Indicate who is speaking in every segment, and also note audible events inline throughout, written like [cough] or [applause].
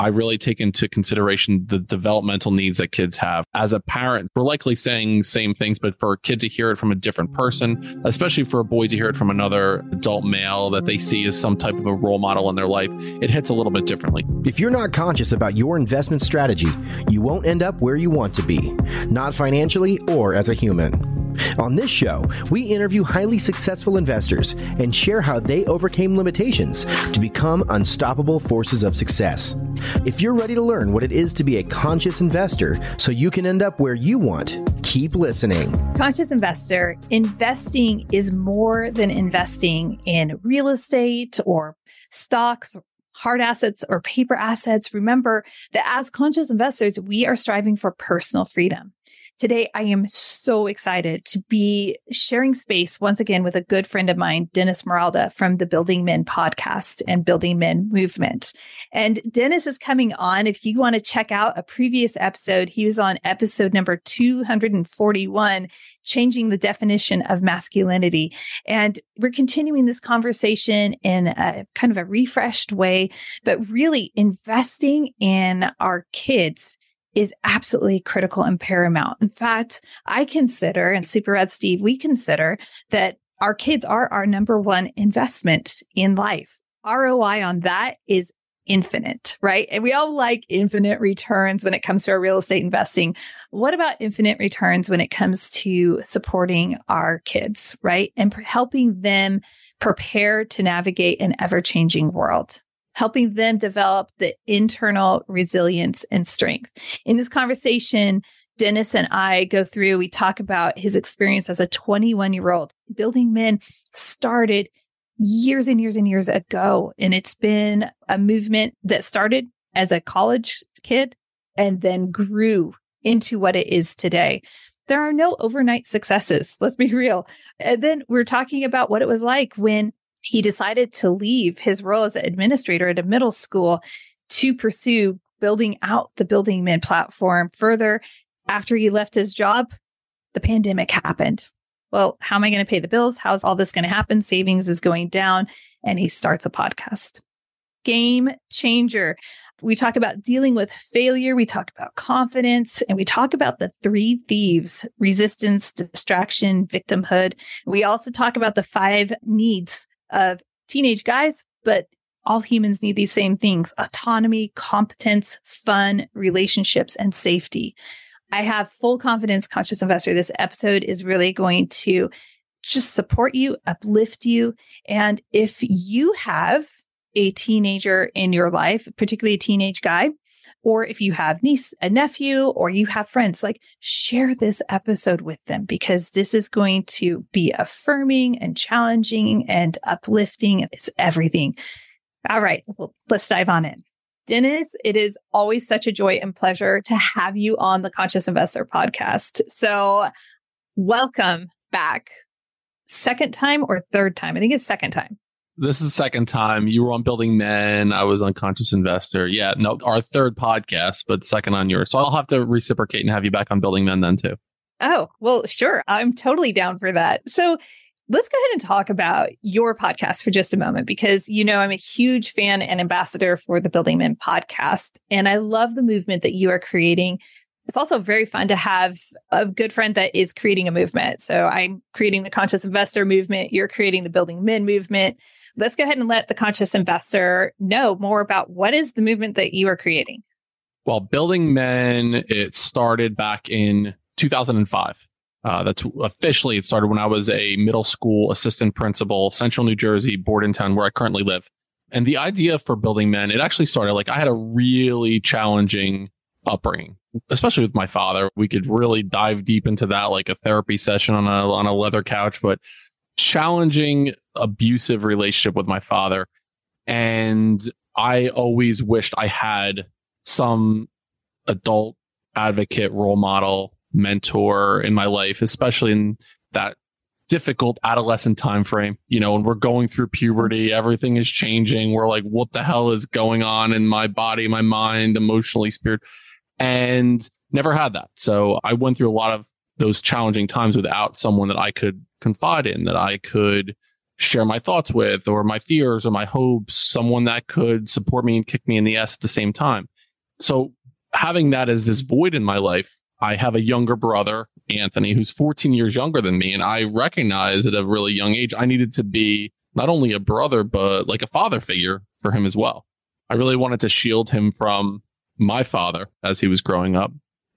Speaker 1: I really take into consideration the developmental needs that kids have. As a parent, we're likely saying same things, but for a kid to hear it from a different person, especially for a boy to hear it from another adult male that they see as some type of a role model in their life, it hits a little bit differently.
Speaker 2: If you're not conscious about your investment strategy, you won't end up where you want to be, not financially or as a human. On this show, we interview highly successful investors and share how they overcame limitations to become unstoppable forces of success. If you're ready to learn what it is to be a conscious investor so you can end up where you want, keep listening.
Speaker 3: Conscious investor, investing is more than investing in real estate or stocks hard assets or paper assets. Remember that as conscious investors, we are striving for personal freedom. Today, I am so excited to be sharing space once again with a good friend of mine, Dennis Morolda from the Building Men podcast and Building Men movement. And Dennis is coming on. If you want to check out a previous episode, he was on episode number 241, Changing the Definition of Masculinity. And we're continuing this conversation in a kind of a refreshed way, but really investing in our kids is absolutely critical and paramount. In fact, I consider, and Super Red Steve, we consider that our kids are our number one investment in life. ROI on that is infinite, right? And we all like infinite returns when it comes to our real estate investing. What about infinite returns when it comes to supporting our kids, right? And helping them prepare to navigate an ever changing world? Helping them develop the internal resilience and strength. In this conversation, Dennis and I go through, we talk about his experience as a 21 year old. Building Men started years and years and years ago. And it's been a movement that started as a college kid and then grew into what it is today. There are no overnight successes. Let's be real. And then we're talking about what it was like when he decided to leave his role as administrator at a middle school to pursue building out the Building Men platform further. After he left his job, the pandemic happened. Well, how am I going to pay the bills? How's all this going to happen? Savings is going down. And he starts a podcast. Game changer. We talk about dealing with failure. We talk about confidence and we talk about the three thieves resistance, distraction, victimhood. We also talk about the five needs of teenage guys, but all humans need these same things autonomy, competence, fun, relationships, and safety. I have full confidence, conscious investor. This episode is really going to just support you, uplift you. And if you have a teenager in your life, particularly a teenage guy, or if you have niece, a nephew, or you have friends, like share this episode with them because this is going to be affirming and challenging and uplifting. It's everything. All right. Well, let's dive on in. Dennis, it is always such a joy and pleasure to have you on the Conscious Investor podcast. So, welcome back. Second time or third time? I think it's second time.
Speaker 1: This is the second time you were on Building Men. I was on Conscious Investor. Yeah, no, our third podcast, but second on yours. So I'll have to reciprocate and have you back on Building Men then too.
Speaker 3: Oh, well, sure. I'm totally down for that. So let's go ahead and talk about your podcast for just a moment because, you know, I'm a huge fan and ambassador for the Building Men podcast. And I love the movement that you are creating. It's also very fun to have a good friend that is creating a movement. So I'm creating the conscious investor movement. You're creating the building men movement let's go ahead and let the conscious investor know more about what is the movement that you are creating.
Speaker 1: Well, Building Men, it started back in 2005. Uh, that's officially it started when I was a middle school assistant principal, Central New Jersey, Bordentown, where I currently live. And the idea for Building Men, it actually started like I had a really challenging upbringing, especially with my father. We could really dive deep into that, like a therapy session on a on a leather couch. But challenging, abusive relationship with my father. And I always wished I had some adult advocate, role model, mentor in my life, especially in that difficult adolescent time frame. You know, when we're going through puberty, everything is changing. We're like, what the hell is going on in my body, my mind, emotionally, spirit? And never had that. So I went through a lot of those challenging times without someone that I could confide in, that I could share my thoughts with or my fears or my hopes, someone that could support me and kick me in the ass at the same time. So having that as this void in my life, I have a younger brother, Anthony, who's 14 years younger than me. And I recognize at a really young age, I needed to be not only a brother, but like a father figure for him as well. I really wanted to shield him from my father as he was growing up.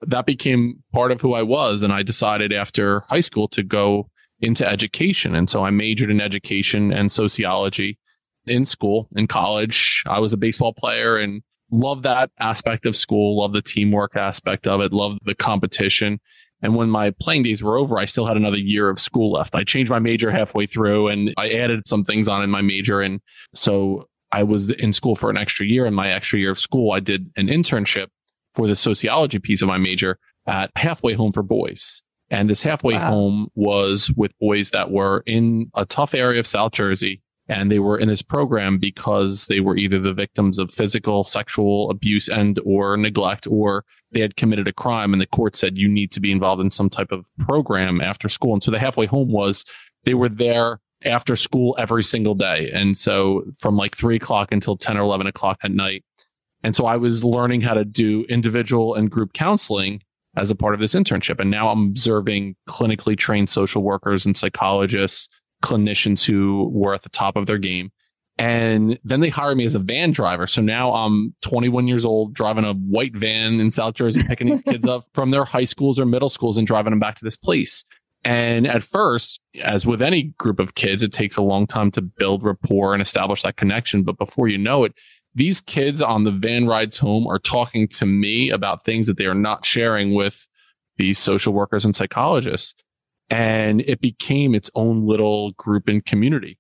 Speaker 1: That became part of who I was. And I decided after high school to go into education. And so I majored in education and sociology in school, in college. I was a baseball player and love that aspect of school, love the teamwork aspect of it, love the competition. And when my playing days were over, I still had another year of school left. I changed my major halfway through and I added some things on in my major. And so I was in school for an extra year. And my extra year of school, I did an internship for the sociology piece of my major at Halfway Home for Boys. And this halfway wow. home was with boys that were in a tough area of South Jersey and they were in this program because they were either the victims of physical sexual abuse and or neglect or they had committed a crime and the court said you need to be involved in some type of program after school and so the halfway home was they were there after school every single day and so from like three o'clock until 10 or 11 o'clock at night and so i was learning how to do individual and group counseling as a part of this internship and now i'm observing clinically trained social workers and psychologists clinicians who were at the top of their game. And then they hired me as a van driver. So now I'm 21 years old, driving a white van in South Jersey, picking these kids up from their high schools or middle schools and driving them back to this place. And at first, as with any group of kids, it takes a long time to build rapport and establish that connection. But before you know it, these kids on the van rides home are talking to me about things that they are not sharing with these social workers and psychologists and it became its own little group and community.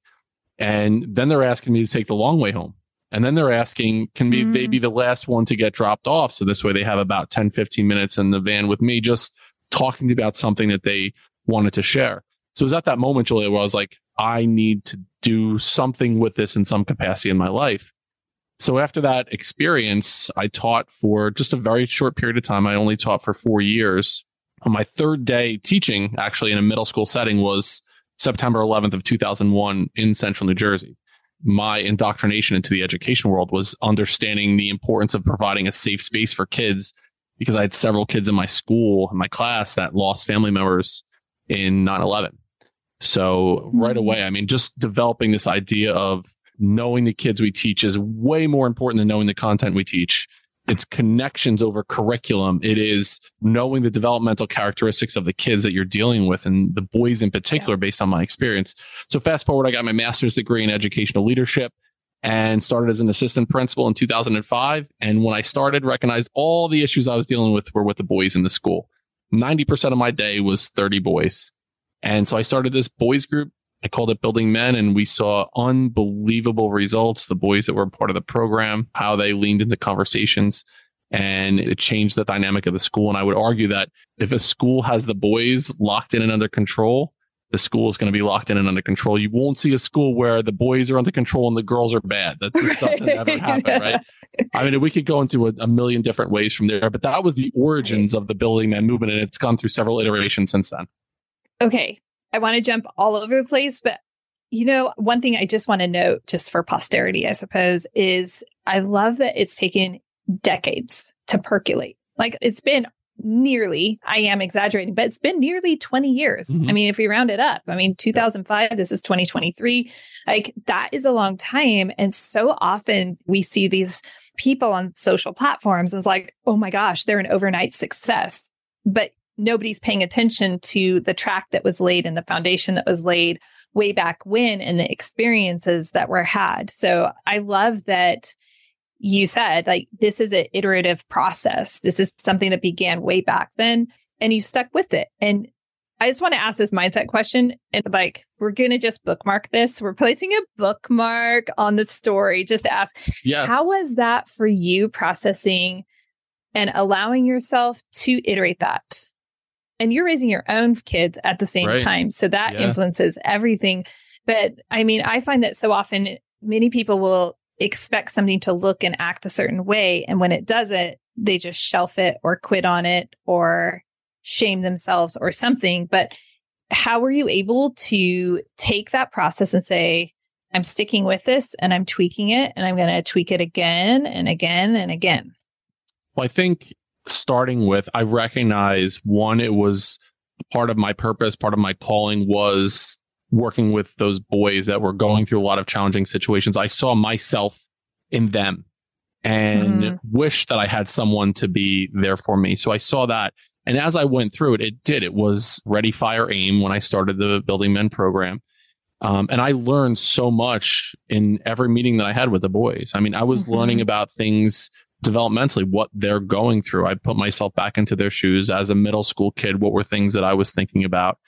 Speaker 1: And then they're asking me to take the long way home. And then they're asking, can be, mm. they be the last one to get dropped off? So this way they have about 10, 15 minutes in the van with me, just talking about something that they wanted to share. So it was at that moment, Julia, where I was like, I need to do something with this in some capacity in my life. So after that experience, I taught for just a very short period of time. I only taught for four years on my third day teaching, actually in a middle school setting, was September 11th of 2001 in central New Jersey. My indoctrination into the education world was understanding the importance of providing a safe space for kids because I had several kids in my school, in my class that lost family members in 9 11. So right mm-hmm. away, I mean, just developing this idea of knowing the kids we teach is way more important than knowing the content we teach it's connections over curriculum. It is knowing the developmental characteristics of the kids that you're dealing with and the boys in particular, based on my experience. So fast forward, I got my master's degree in educational leadership and started as an assistant principal in 2005. And when I started, recognized all the issues I was dealing with were with the boys in the school. 90% of my day was 30 boys. And so I started this boys group I called it Building Men, and we saw unbelievable results. The boys that were part of the program, how they leaned into conversations, and it changed the dynamic of the school. And I would argue that if a school has the boys locked in and under control, the school is going to be locked in and under control. You won't see a school where the boys are under control and the girls are bad. That just doesn't ever happen, right? I mean, we could go into a, a, million different ways from there, but that was the origins of the building man movement, and it's gone through several iterations since then.
Speaker 3: Okay, I want to jump all over the place, but you know, one thing I just want to note, just for posterity, I suppose, is I love that it's taken decades to percolate. Like it's been nearly, I am exaggerating, but it's been nearly 20 years. Mm-hmm. I mean, if we round it up, I mean, 2005, this is 2023. Like that is a long time. And so often we see these people on social platforms and it's like, oh my gosh, they're an overnight success. But nobody's paying attention to the track that was laid and the foundation that was laid way back when and the experiences that were had. So I love that you said like this is an iterative process. This is something that began way back then and you stuck with it. And I just want to ask this mindset question and like we're going to just bookmark this. We're placing a bookmark on the story just to ask yeah. how was that for you processing and allowing yourself to iterate that? And you're raising your own kids at the same right. time. So that yeah. influences everything. But I mean, I find that so often many people will expect something to look and act a certain way. And when it doesn't, they just shelf it or quit on it or shame themselves or something. But how were you able to take that process and say, I'm sticking with this and I'm tweaking it and I'm going to tweak it again and again and again?
Speaker 1: Well, I think starting with, I recognize one, it was part of my purpose, part of my calling was working with those boys that were going through a lot of challenging situations. I saw myself in them and mm-hmm. wish that I had someone to be there for me. So I saw that. And as I went through it, it did. It was ready, fire, aim when I started the Building Men program. Um, and I learned so much in every meeting that I had with the boys. I mean, I was mm-hmm. learning about things developmentally, what they're going through. I put myself back into their shoes as a middle school kid. What were things that I was thinking about?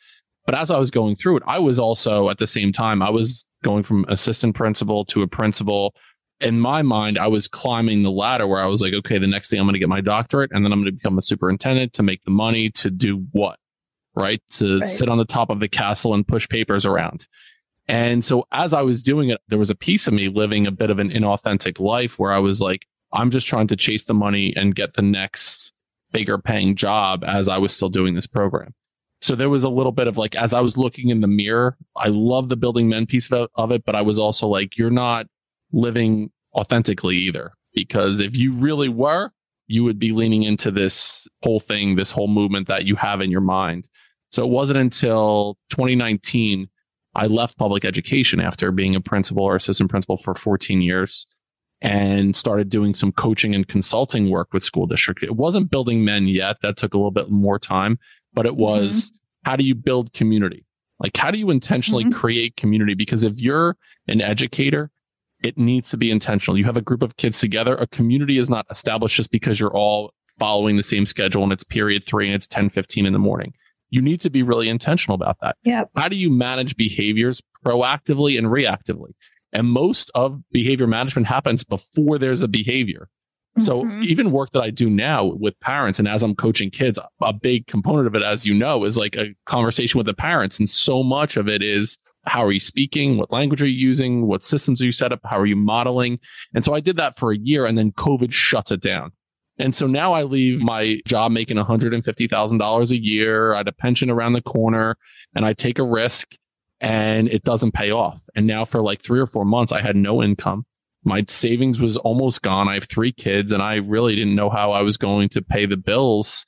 Speaker 1: But as I was going through it, I was also at the same time, I was going from assistant principal to a principal in my mind, I was climbing the ladder where I was like, okay, the next thing I'm going to get my doctorate and then I'm going to become a superintendent to make the money to do what? Right. To right. sit on the top of the castle and push papers around. And so as I was doing it, there was a piece of me living a bit of an inauthentic life where I was like, I'm just trying to chase the money and get the next bigger paying job as I was still doing this program. So there was a little bit of like, as I was looking in the mirror, I love the building men piece of, it, but I was also like, you're not living authentically either. Because if you really were, you would be leaning into this whole thing, this whole movement that you have in your mind. So it wasn't until 2019 I left public education after being a principal or assistant principal for 14 years and started doing some coaching and consulting work with school district. It wasn't building men yet. That took a little bit more time, but it was mm-hmm. how do you build community? Like, how do you intentionally mm-hmm. create community? Because if you're an educator it needs to be intentional. You have a group of kids together. A community is not established just because you're all following the same schedule and it's period three and it's 10, 15 in the morning. You need to be really intentional about that.
Speaker 3: Yeah.
Speaker 1: How do you manage behaviors proactively and reactively? And most of behavior management happens before there's a behavior. So mm-hmm. even work that I do now with parents and as I'm coaching kids, a big component of it, as you know, is like a conversation with the parents. And so much of it is how are you speaking? What language are you using? What systems are you set up? How are you modeling? And so I did that for a year and then COVID shuts it down. And so now I leave my job making $150,000 a year. I had a pension around the corner and I take a risk and it doesn't pay off. And now for like three or four months, I had no income. My savings was almost gone. I have three kids and I really didn't know how I was going to pay the bills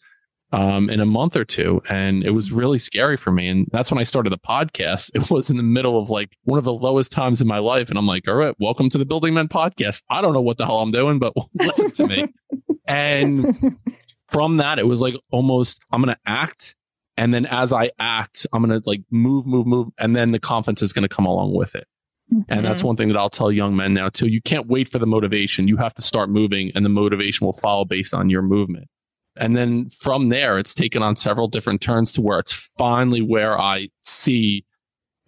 Speaker 1: um, in a month or two. And it was really scary for me. And that's when I started the podcast. [laughs] It was in the middle of like one of the lowest times in my life. And I'm like, all right, welcome to the Building Men podcast. I don't know what the hell I'm doing, but [laughs] listen to me. and [laughs] from that, it was like almost, I'm going to act. And then as I act, I'm going to like move, move, move. And then the confidence is going to come along with it. Mm-hmm. And that's one thing that I'll tell young men now too. You can't wait for the motivation. You have to start moving and the motivation will follow based on your movement. And then from there, it's taken on several different turns to where it's finally where I see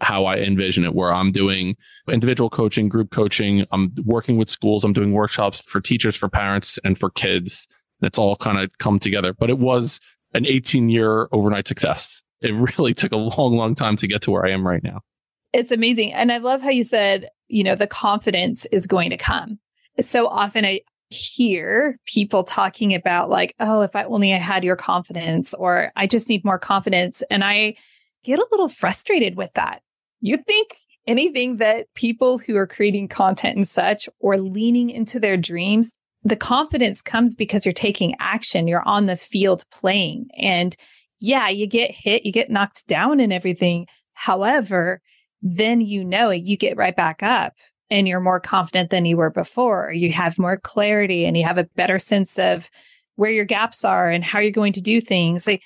Speaker 1: how I envision it, where I'm doing individual coaching, group coaching. I'm working with schools. I'm doing workshops for teachers, for parents, and for kids. It's all kind of come together. But it was an 18 year overnight success. It really took a long, long time to get to where I am right now.
Speaker 3: It's amazing. And I love how you said, you know, the confidence is going to come. So often I, hear people talking about like, oh, if I only I had your confidence, or I just need more confidence. And I get a little frustrated with that. You think anything that people who are creating content and such or leaning into their dreams, the confidence comes because you're taking action, you're on the field playing. And yeah, you get hit, you get knocked down and everything. However, then you know it, you get right back up and you're more confident than you were before. You have more clarity and you have a better sense of where your gaps are and how you're going to do things. Like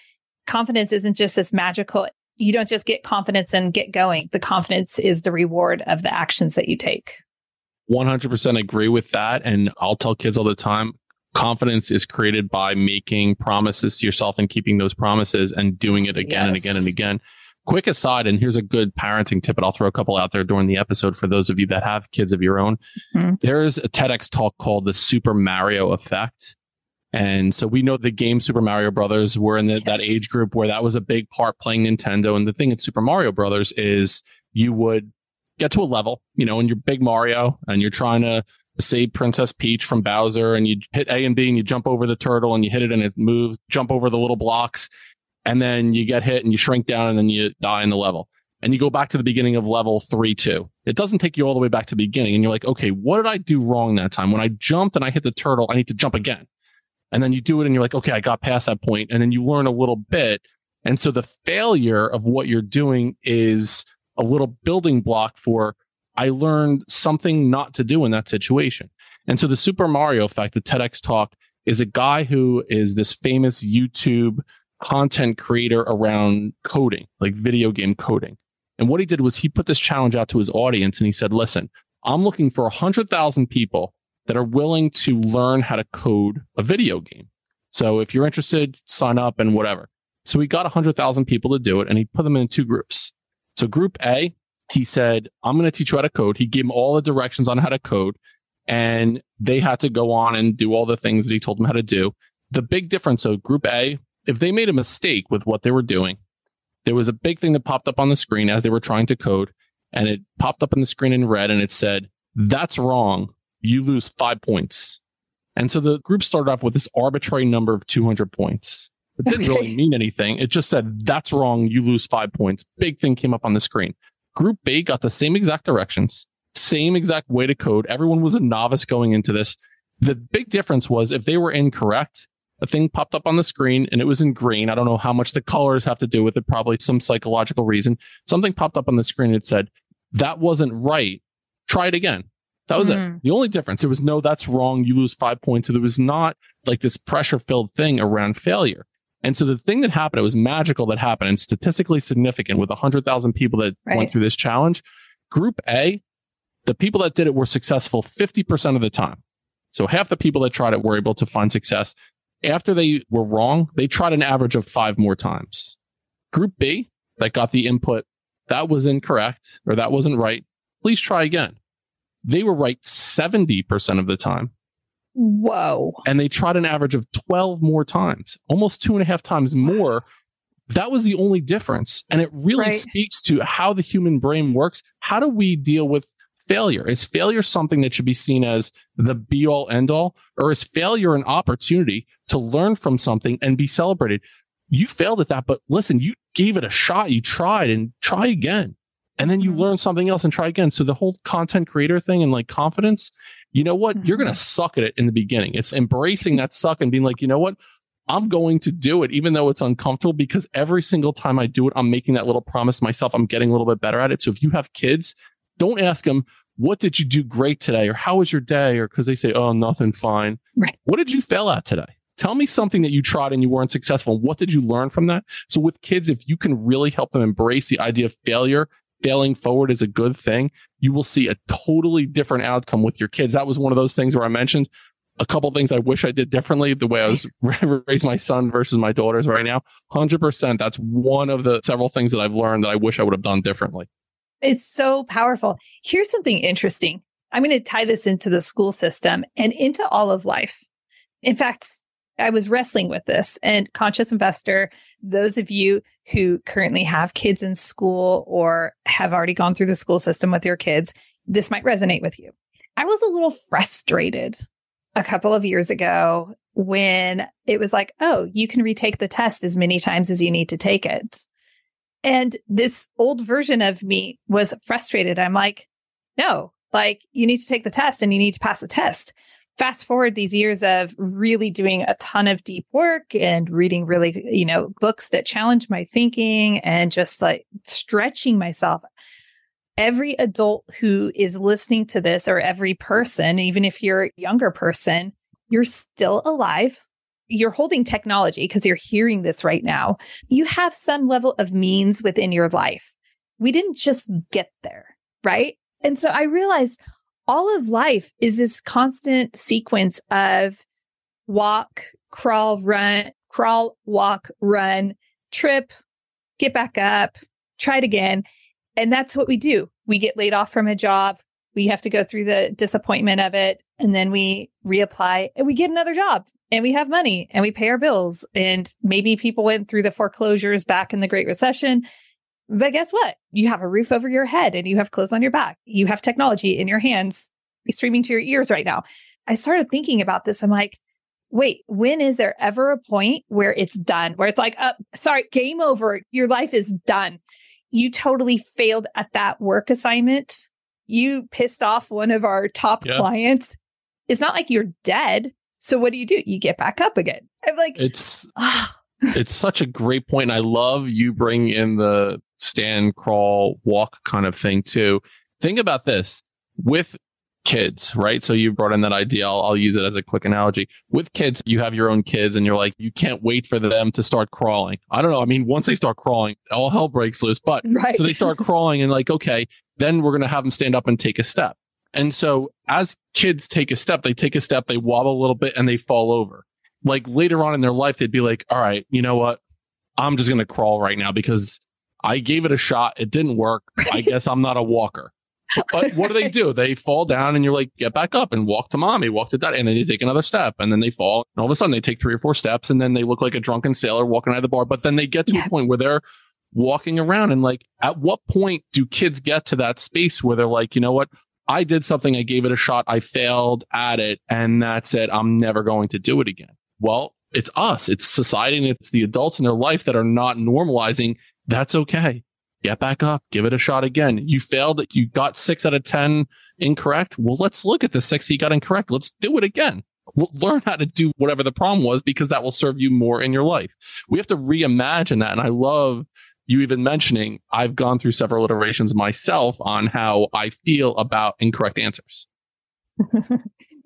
Speaker 3: confidence isn't just this magical. You don't just get confidence and get going. The confidence is the reward of the actions that you take.
Speaker 1: 100% agree with that. And I'll tell kids all the time confidence is created by making promises to yourself and keeping those promises and doing it again yes. and again and again quick aside, and here's a good parenting tip, and I'll throw a couple out there during the episode for those of you that have kids of your own. Mm-hmm. There's a TEDx talk called the Super Mario Effect. And so we know the game Super Mario Brothers were in the, yes. that age group where that was a big part playing Nintendo. And the thing at Super Mario Brothers is you would get to a level, you know, and you're big Mario and you're trying to save Princess Peach from Bowser and you hit A and B and you jump over the turtle and you hit it and it moves, jump over the little blocks and then you get hit and you shrink down and then you die in the level. And you go back to the beginning of level three, two. It doesn't take you all the way back to the beginning. And you're like, okay, what did I do wrong that time? When I jumped and I hit the turtle, I need to jump again. And then you do it and you're like, okay, I got past that point. And then you learn a little bit. And so the failure of what you're doing is a little building block for I learned something not to do in that situation. And so the Super Mario effect, the TEDx talk, is a guy who is this famous YouTube content creator around coding, like video game coding. And what he did was he put this challenge out to his audience and he said, listen, I'm looking for 100,000 people that are willing to learn how to code a video game. So if you're interested, sign up and whatever. So he got 100,000 people to do it and he put them in two groups. So group A, he said, I'm going to teach you how to code. He gave them all the directions on how to code and they had to go on and do all the things that he told them how to do. The big difference, so group A, if they made a mistake with what they were doing, there was a big thing that popped up on the screen as they were trying to code and it popped up on the screen in red and it said, that's wrong. You lose five points. And so the group started off with this arbitrary number of 200 points. It didn't okay. really mean anything. It just said, that's wrong. You lose five points. Big thing came up on the screen. Group B got the same exact directions, same exact way to code. Everyone was a novice going into this. The big difference was if they were incorrect, a thing popped up on the screen and it was in green. I don't know how much the colors have to do with it, probably some psychological reason. Something popped up on the screen. It said, that wasn't right. Try it again. That was mm-hmm. it. The only difference. There was no, that's wrong. You lose five points. So there was not like this pressure filled thing around failure. And so the thing that happened, it was magical that happened and statistically significant with 100,000 people that right. went through this challenge. Group A, the people that did it were successful 50% of the time. So half the people that tried it were able to find success. After they were wrong, they tried an average of five more times. Group B, that got the input, that was incorrect or that wasn't right. Please try again. They were right 70% of the time.
Speaker 3: Whoa.
Speaker 1: And they tried an average of 12 more times, almost two and a half times more. That was the only difference. And it really right. speaks to how the human brain works. How do we deal with failure? Is failure something that should be seen as the be all end all? Or is failure an opportunity to learn from something and be celebrated? You failed at that, but listen, you gave it a shot. You tried and try again. And then you mm-hmm. learn something else and try again. So the whole content creator thing and like confidence you know what? Mm-hmm. You're going to suck at it in the beginning. It's embracing that suck and being like, you know what? I'm going to do it, even though it's uncomfortable, because every single time I do it, I'm making that little promise myself. I'm getting a little bit better at it. So if you have kids, don't ask them, what did you do great today? Or how was your day? Or because they say, oh, nothing, fine.
Speaker 3: Right.
Speaker 1: What did you fail at today? Tell me something that you tried and you weren't successful. What did you learn from that? So with kids, if you can really help them embrace the idea of failure failing forward is a good thing, you will see a totally different outcome with your kids. That was one of those things where I mentioned a couple things I wish I did differently the way I was [laughs] raising my son versus my daughters right now. 100%. That's one of the several things that I've learned that I wish I would have done differently.
Speaker 3: It's so powerful. Here's something interesting. I'm going to tie this into the school system and into all of life. In fact, I was wrestling with this and conscious investor, those of you who currently have kids in school or have already gone through the school system with your kids, this might resonate with you. I was a little frustrated a couple of years ago when it was like, oh, you can retake the test as many times as you need to take it. And this old version of me was frustrated. I'm like, no, like you need to take the test and you need to pass the test fast forward these years of really doing a ton of deep work and reading really, you know, books that challenge my thinking and just like stretching myself. Every adult who is listening to this, or every person, even if you're a younger person, you're still alive. You're holding technology because you're hearing this right now. You have some level of means within your life. We didn't just get there, right? And so I realized all of life is this constant sequence of walk, crawl, run, crawl, walk, run, trip, get back up, try it again. And that's what we do. We get laid off from a job. We have to go through the disappointment of it. And then we reapply and we get another job and we have money and we pay our bills. And maybe people went through the foreclosures back in the Great Recession but guess what? You have a roof over your head and you have clothes on your back. You have technology in your hands streaming to your ears right now. I started thinking about this. I'm like, wait, when is there ever a point where it's done, where it's like, uh, sorry, game over, your life is done? You totally failed at that work assignment. You pissed off one of our top yeah. clients. It's not like you're dead. So what do you do? You get back up again. I'm like,
Speaker 1: it's. it's such a great point. And I love you bring in the stand, crawl, walk kind of thing too. Think about this with kids, right? So you brought in that idea. I'll, I'll, use it as a quick analogy. With kids, you have your own kids and you're like, you can't wait for them to start crawling. I don't know. I mean, once they start crawling, all hell breaks loose. But [laughs] right. so they start crawling and like, okay, then we're going to have them stand up and take a step. And so as kids take a step, they take a step, they wobble a little bit and they fall over. Like later on in their life, they'd be like, all right, you know what? I'm just going to crawl right now because I gave it a shot. It didn't work. I guess I'm not a walker. But what do they do? They fall down and you're like, get back up and walk to mommy, walk to dad. And then they take another step and then they fall. And all of a sudden they take three or four steps and then they look like a drunken sailor walking out of the bar. But then they get to yeah. a point where they're walking around and like, at what point do kids get to that space where they're like, you know what? I did something. I gave it a shot. I failed at it. And that's it. I'm never going to do it again. Well, it's us. It's society and it's the adults in their life that are not normalizing. That's okay get back up, give it a shot again. You failed, you got six out of 10 incorrect. Well, let's look at the six he got incorrect. Let's do it again. We'll learn how to do whatever the problem was because that will serve you more in your life. We have to reimagine that. And I love you even mentioning I've gone through several iterations myself on how I feel about incorrect answers. [laughs]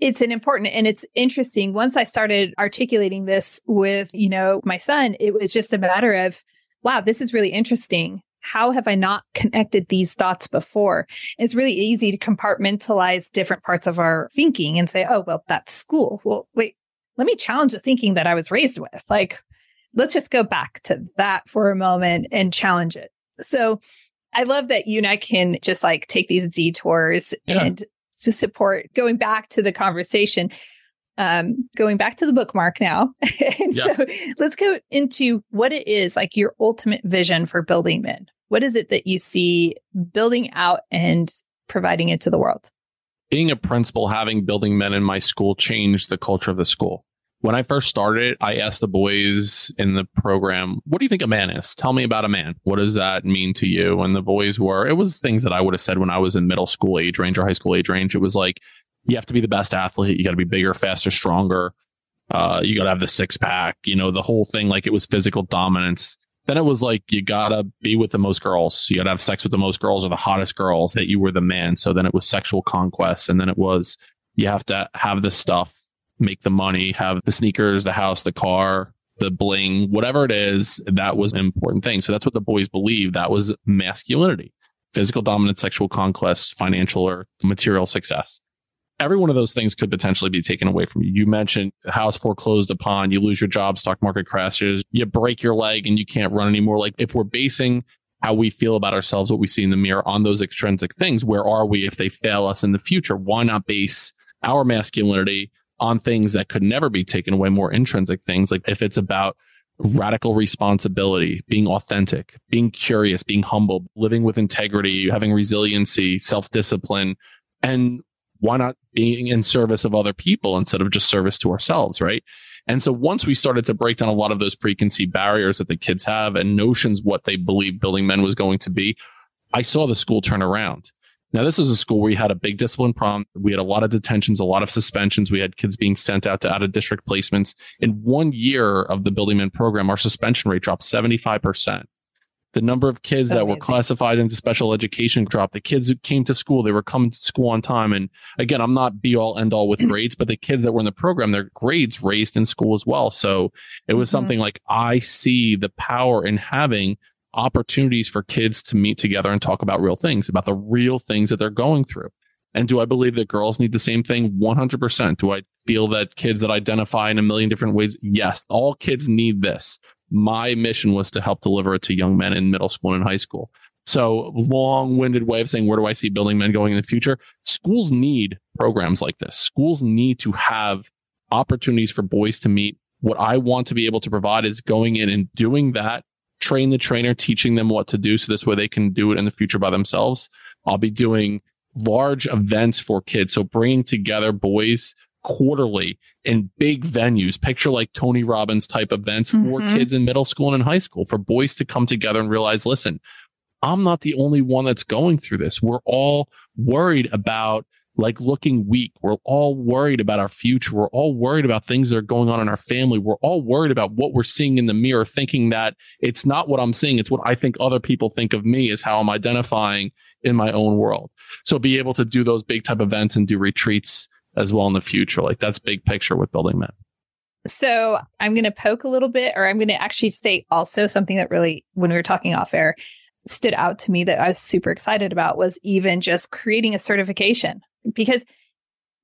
Speaker 3: it's an important and it's interesting. Once I started articulating this with, you know, my son, it was just a matter of, wow, this is really interesting how have I not connected these dots before? It's really easy to compartmentalize different parts of our thinking and say, oh, well, that's school. Well, wait, let me challenge the thinking that I was raised with. Like, let's just go back to that for a moment and challenge it. So I love that you and I can just like take these detours yeah. and to support going back to the conversation um, going back to the bookmark now. [laughs] and yeah. so let's go into what it is like your ultimate vision for building men. What is it that you see building out and providing it to the world?
Speaker 1: Being a principal, having building men in my school changed the culture of the school. When I first started, I asked the boys in the program, What do you think a man is? Tell me about a man. What does that mean to you? And the boys were, it was things that I would have said when I was in middle school age range or high school age range. It was like, you have to be the best athlete. You got to be bigger, faster, stronger. Uh, you got to have the six pack, you know, the whole thing. Like it was physical dominance. Then it was like, you got to be with the most girls. You got to have sex with the most girls or the hottest girls that you were the man. So then it was sexual conquest. And then it was, you have to have the stuff, make the money, have the sneakers, the house, the car, the bling, whatever it is. That was an important thing. So that's what the boys believed. That was masculinity, physical dominance, sexual conquest, financial or material success every one of those things could potentially be taken away from you. You mentioned house foreclosed upon, you lose your job, stock market crashes, you break your leg and you can't run anymore. Like if we're basing how we feel about ourselves, what we see in the mirror on those extrinsic things, where are we if they fail us in the future? Why not base our masculinity on things that could never be taken away, more intrinsic things? Like if it's about radical responsibility, being authentic, being curious, being humble, living with integrity, having resiliency, self discipline, and why not being in service of other people instead of just service to ourselves, right? And so once we started to break down a lot of those preconceived barriers that the kids have and notions what they believe building men was going to be, I saw the school turn around. Now, this is a school where we had a big discipline problem. We had a lot of detentions, a lot of suspensions. We had kids being sent out to out of district placements. In one year of the Building Men program, our suspension rate dropped 75%. The number of kids Amazing. that were classified into special education dropped. The kids who came to school, they were coming to school on time. And again, I'm not be all end all with [clears throat] grades, but the kids that were in the program, their grades raised in school as well. So it was mm-hmm. something like I see the power in having opportunities for kids to meet together and talk about real things, about the real things that they're going through. And do I believe that girls need the same thing? 100%. Do I feel that kids that identify in a million different ways? Yes, all kids need this my mission was to help deliver it to young men in middle school and high school. So long-winded way of saying where do I see building men going in the future? Schools need programs like this. Schools need to have opportunities for boys to meet. What I want to be able to provide is going in and doing that, train the trainer, teaching them what to do so this way they can do it in the future by themselves. I'll be doing large events for kids. So bringing together boys quarterly in big venues. Picture like Tony Robbins type events for
Speaker 3: Mhm.
Speaker 1: kids in middle school and in high school for boys to come together and realize, listen, I'm not the only one that's going through this. We're all worried about like looking weak. We're all worried about our future. We're all worried about things that are going on in our family. We're all worried about what we're seeing in the mirror, thinking that it's not what I'm seeing. It's what I think other people think of me is how I'm identifying in my own world. So be able to do those big type events and do retreats as well in the future. Like that's big picture with building men.
Speaker 3: So I'm going to poke a little bit, or I'm going to actually state also something that really, when we were talking off air, stood out to me that I was super excited about was even just creating a certification because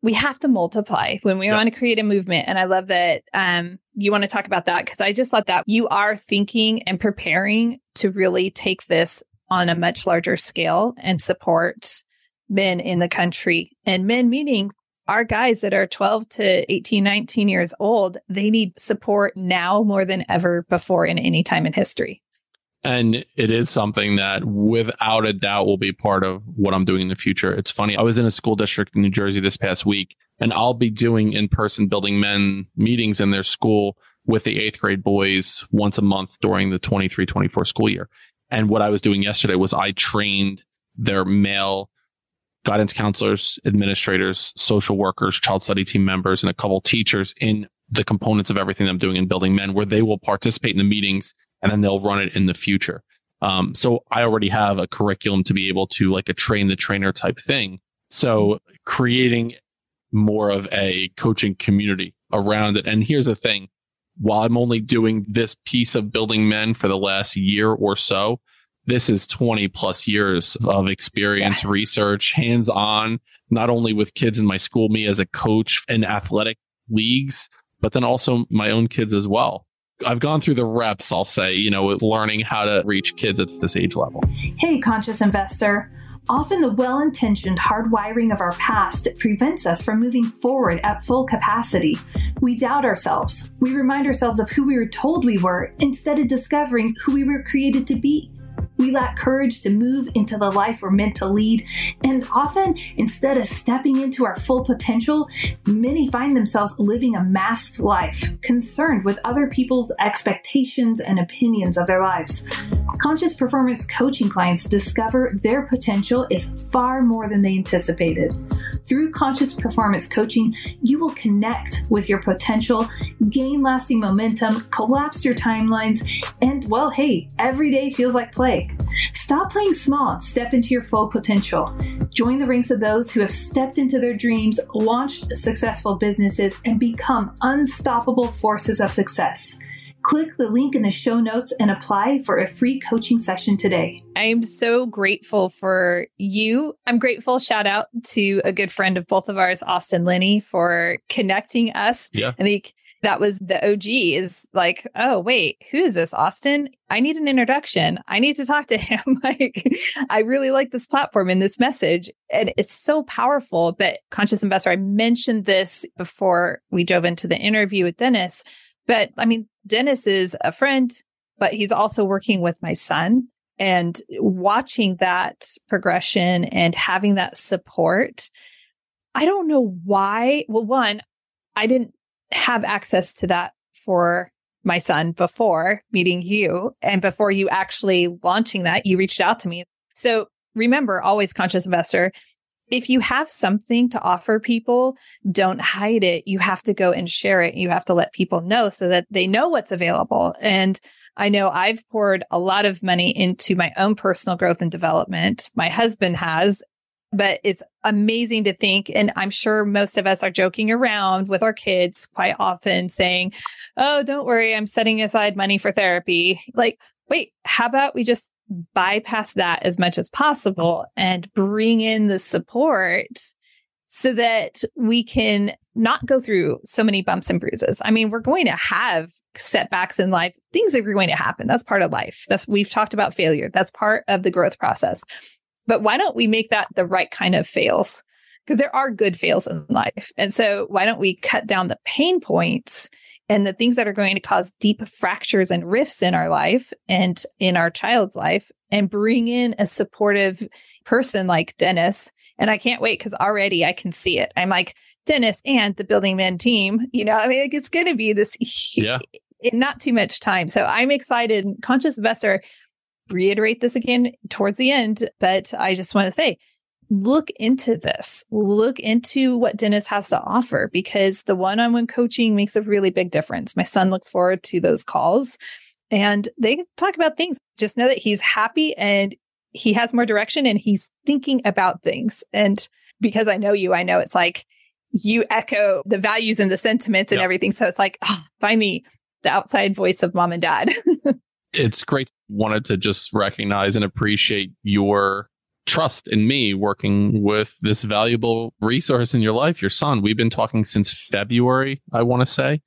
Speaker 3: we have to multiply when we
Speaker 1: Yeah.
Speaker 3: want to create a movement. And I love that um, you want to talk about that because I just thought that you are thinking and preparing to really take this on a much larger scale and support men in the country and men meaning our guys that are 12 to 18, 19 years old, they need support now more than ever before in any time in history.
Speaker 1: And it is something that without a doubt will be part of what I'm doing in the future. It's funny. I was in a school district in New Jersey this past week and I'll be doing in person building men meetings in their school with the eighth grade boys once a month during the 23 24 school year. And what I was doing yesterday was I trained their male guidance counselors, administrators, social workers, child study team members, and a couple teachers in the components of everything I'm doing in building men, where they will participate in the meetings and then they'll run it in the future. Um, so I already have a curriculum to be able to like a train the trainer type thing. So creating more of a coaching community around it. And here's the thing. While I'm only doing this piece of building men for the last year or so, this is 20 plus years of experience, research, hands on, not only with kids in my school, me as a coach in athletic leagues, but then also my own kids as well. I've gone through the reps, I'll say, you know, with learning how to reach kids at this age level.
Speaker 4: Hey, conscious investor. Often the well intentioned hardwiring of our past prevents us from moving forward at full capacity. We doubt ourselves. We remind ourselves of who we were told we were instead of discovering who we were created to be. We lack courage to move into the life we're meant to lead, and often, instead of stepping into our full potential, many find themselves living a masked life, concerned with other people's expectations and opinions of their lives. Conscious performance coaching clients discover their potential is far more than they anticipated. Through conscious performance coaching, you will connect with your potential, gain lasting momentum, collapse your timelines, and well, hey, every day feels like play. Stop playing small step into your full potential. Join the ranks of those who have stepped into their dreams, launched successful businesses, and become unstoppable forces of success. Click the link in the show notes and apply for a free coaching session today.
Speaker 3: I am so grateful for you. I'm grateful. Shout out to a good friend of both of ours, Austin Linney, for connecting us.
Speaker 1: Yeah.
Speaker 3: I think that was the OG is like, oh, wait, who is this, Austin? I need an introduction. I need to talk to him. [laughs] like, I really like this platform and this message. And it's so powerful. But Conscious Investor, I mentioned this before we dove into the interview with Dennis. But I mean, Dennis is a friend, but he's also working with my son and watching that progression and having that support. I don't know why. Well, one, I didn't have access to that for my son before meeting you and before you actually launching that, you reached out to me. So remember, always conscious investor. If you have something to offer people, don't hide it. You have to go and share it. You have to let people know so that they know what's available. And I know I've poured a lot of money into my own personal growth and development. My husband has, but it's amazing to think. And I'm sure most of us are joking around with our kids quite often saying, Oh, don't worry. I'm setting aside money for therapy. Like, wait, how about we just bypass that as much as possible and bring in the support so that we can not go through so many bumps and bruises. I mean, we're going to have setbacks in life. Things are going to happen. That's part of life. That's we've talked about failure. That's part of the growth process. But why don't we make that the right kind of fails? Because there are good fails in life. And so why don't we cut down the pain points and the things that are going to cause deep fractures and rifts in our life and in our child's life and bring in a supportive person like Dennis. And I can't wait because already I can see it. I'm like, Dennis and the Building Men team. You know, I mean, like, it's going to be this [laughs]
Speaker 1: yeah.
Speaker 3: in not too much time. So I'm excited. Conscious Investor, reiterate this again towards the end, but I just want to say, look into this. Look into what Dennis has to offer because the one on one coaching makes a really big difference. My son looks forward to those calls and they talk about things. Just know that he's happy and he has more direction and he's thinking about things. And because I know you, I know it's like you echo the values and the sentiments and yep. everything. So it's like, oh, find me the outside voice of mom and dad. [laughs]
Speaker 1: it's great. Wanted to just recognize and appreciate your trust in me working with this valuable resource in your life, your son. We've been talking since February, I want to say.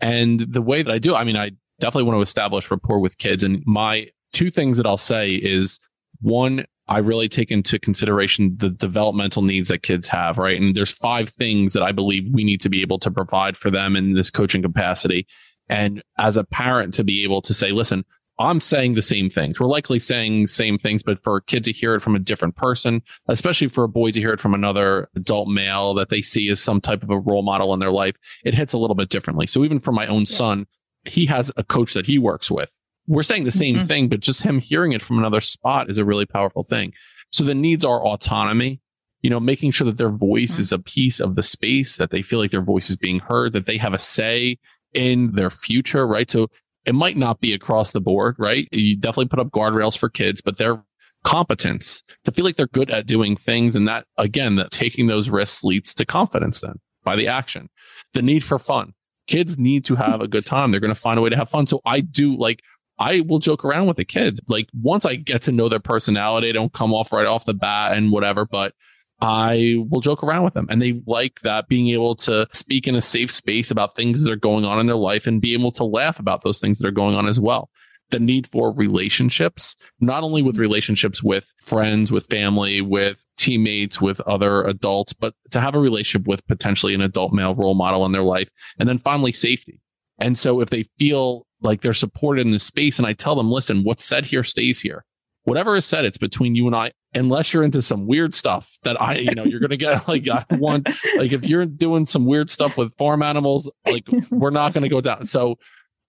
Speaker 1: And the way that I do, I mean, I definitely want to establish rapport with kids. And my two things that I'll say is one, I really take into consideration the developmental needs that kids have, right? And there's five things that I believe we need to be able to provide for them in this coaching capacity. And as a parent, to be able to say, listen, I'm saying the same things. We're likely saying same things, but for a kid to hear it from a different person, especially for a boy to hear it from another adult male that they see as some type of a role model in their life, it hits a little bit differently. So even for my own yeah. son, he has a coach that he works with. We're saying the same mm-hmm. thing, but just him hearing it from another spot is a really powerful thing. So the needs are autonomy, you know, making sure that their voice mm-hmm. is a piece of the space, that they feel like their voice is being heard, that they have a say in their future, right? So it might not be across the board, right? You definitely put up guardrails for kids, but their competence to feel like they're good at doing things. And that again, that taking those risks leads to confidence then by the action. The need for fun. Kids need to have a good time. They're going to find a way to have fun. So I do like, I will joke around with the kids. Like once I get to know their personality, don't come off right off the bat and whatever, but I will joke around with them. And they like that being able to speak in a safe space about things that are going on in their life and be able to laugh about those things that are going on as well. The need for relationships, not only with relationships with friends, with family, with teammates, with other adults, but to have a relationship with potentially an adult male role model in their life. And then finally, safety. And so if they feel like they're supported in this space and I tell them, listen, what's said here stays here whatever is said, it's between you and I, unless you're into some weird stuff that I, you know, you're going to get [laughs] like, I want, like, if you're doing some weird stuff with farm animals, like, we're not going to go down. So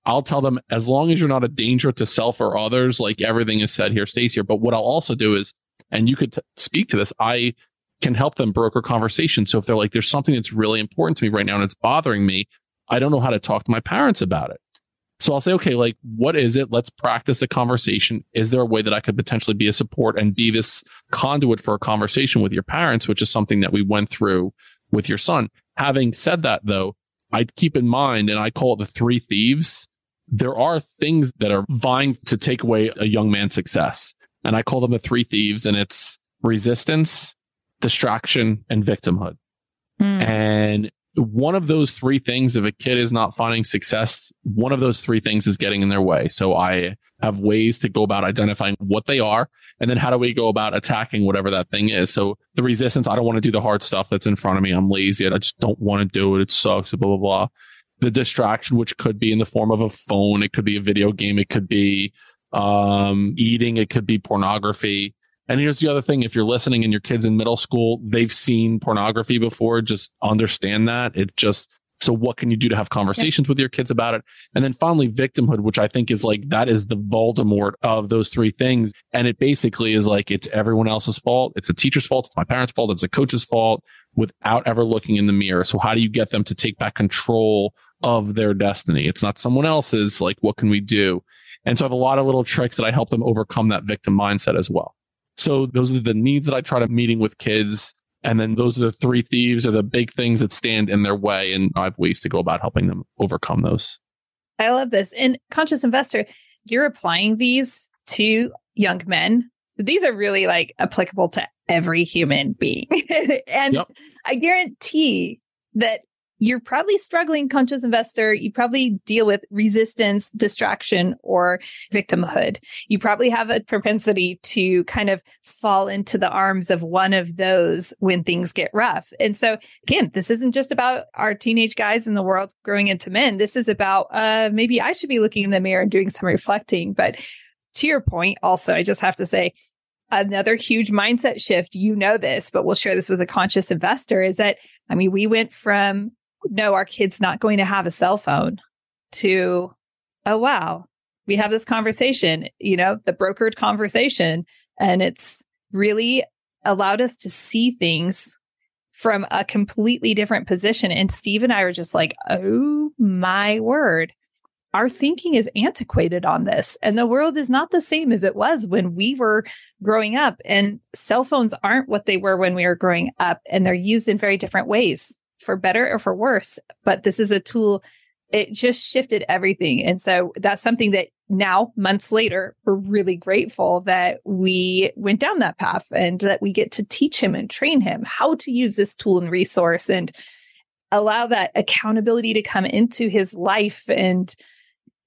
Speaker 1: I'll tell them, as long as you're not a danger to self or others, like everything is said here stays here. But what I'll also do is, and you could t- speak to this, I can help them broker conversation. So if they're like, there's something that's really important to me right now and it's bothering me, I don't know how to talk to my parents about it. So I'll say, okay, like, what is it? Let's practice the conversation. Is there a way that I could potentially be a support and be this conduit for a conversation with your parents, which is something that we went through with your son? Having said that, though, I keep in mind, and I call it the three thieves. There are things that are vying to take away a young man's success. And I call them the three thieves, and it's resistance, distraction, and victimhood. Mm. And one of those three things, if a kid is not finding success, one of those three things is getting in their way. So I have ways to go about identifying what they are. And then how do we go about attacking whatever that thing is? So the resistance, I don't want to do the hard stuff that's in front of me. I'm lazy. I just don't want to do it. It sucks, blah, blah, blah. The distraction, which could be in the form of a phone, it could be a video game, it could be um, eating, it could be pornography and here's the other thing if you're listening and your kids in middle school, they've seen pornography before, just understand that. It just, so what can you do to have conversations yeah. with your kids about it? And then finally, victimhood, which I think is like, that is the Voldemort of those three things. And it basically is like, it's everyone else's fault. It's a teacher's fault. It's my parents' fault. It's a coach's fault without ever looking in the mirror. So how do you get them to take back control of their destiny? It's not someone else's. Like, what can we do? And so I have a lot of little tricks that I help them overcome that victim mindset as well. So those are the needs that I try to meeting with kids. And then those are the three thieves or the big things that stand in their way. And I have ways to go about helping them overcome those.
Speaker 3: I love this. And conscious investor, you're applying these to young men. These are really like applicable to every human being. [laughs] and yep. I guarantee that you're probably struggling conscious investor. You probably deal with resistance distraction or victimhood. You probably have a propensity to kind of fall into the arms of one of those when things get rough. And so again this isn't just about our teenage guys in the world growing into men. This is about uh maybe i should be looking in the mirror and doing some reflecting. But to your point also i just have to say another huge mindset shift you know this but we'll share this with a conscious investor is that I mean, we went from no, our kid's not going to have a cell phone to, oh, wow, we have this conversation, you know, the brokered conversation. And it's really allowed us to see things from a completely different position. And Steve and I are just like, oh my word. Our thinking is antiquated on this, and the world is not the same as it was when we were growing up. And cell phones aren't what they were when we were growing up, and they're used in very different ways for better or for worse. But this is a tool, it just shifted everything. And so that's something that now, months later, we're really grateful that we went down that path and that we get to teach him and train him how to use this tool and resource and allow that accountability to come into his life. And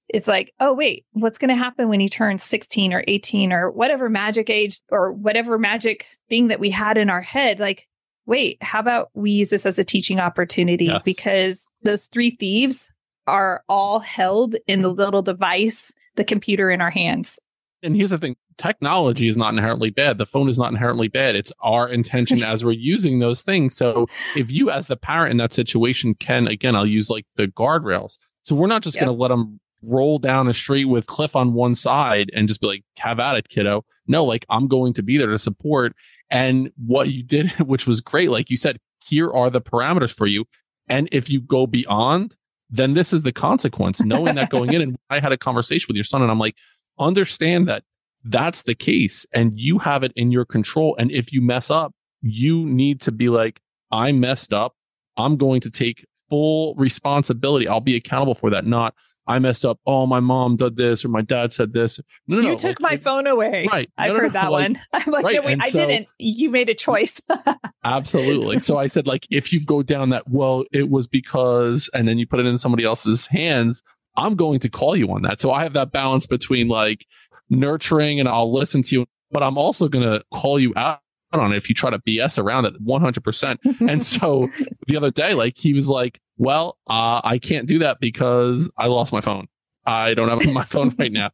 Speaker 3: it's like, oh, wait, what's going to happen when he turns 16 or 18 or whatever magic age or whatever magic thing that we had in our head? Like, wait, how about we use this as a teaching opportunity? Yes. Because those three thieves are all held in the little device the computer in our hands.
Speaker 1: And here's the thing technology is not inherently bad. The phone is not inherently bad. It's our intention [laughs] as we're using those things. So if you, as the parent in that situation, can, again, I'll use like the guardrails. So we're not just yep. going to let them roll down a street with cliff on one side and just be like, have at it, kiddo. No, like I'm going to be there to support. And what you did, [laughs] which was great, like you said, here are the parameters for you. And if you go beyond, then this is the consequence. Knowing that going in, [laughs] and I had a conversation with your son, and I'm like, understand that that's the case, and you have it in your control. And if you mess up, you need to be like, I messed up. I'm going to take full responsibility. I'll be accountable for that. Not I messed up. Oh, my mom did this or my dad said this.
Speaker 3: No,
Speaker 1: no,
Speaker 3: you
Speaker 1: no.
Speaker 3: took like, my phone away.
Speaker 1: Right.
Speaker 3: I've heard that
Speaker 1: like,
Speaker 3: one. [laughs] I'm like,
Speaker 1: right.
Speaker 3: no, wait,
Speaker 1: and
Speaker 3: I
Speaker 1: so,
Speaker 3: didn't. You made a choice. [laughs]
Speaker 1: absolutely. So I said, like, if you go down that, well, it was because, and then you put it in somebody else's hands, I'm going to call you on that. So I have that balance between like nurturing and I'll listen to you, but I'm also going to call you out on it if you try to BS around it 100%. [laughs] and so the other day, like, he was like, well, uh, I can't do that because I lost my phone. I don't have [laughs] my phone right now.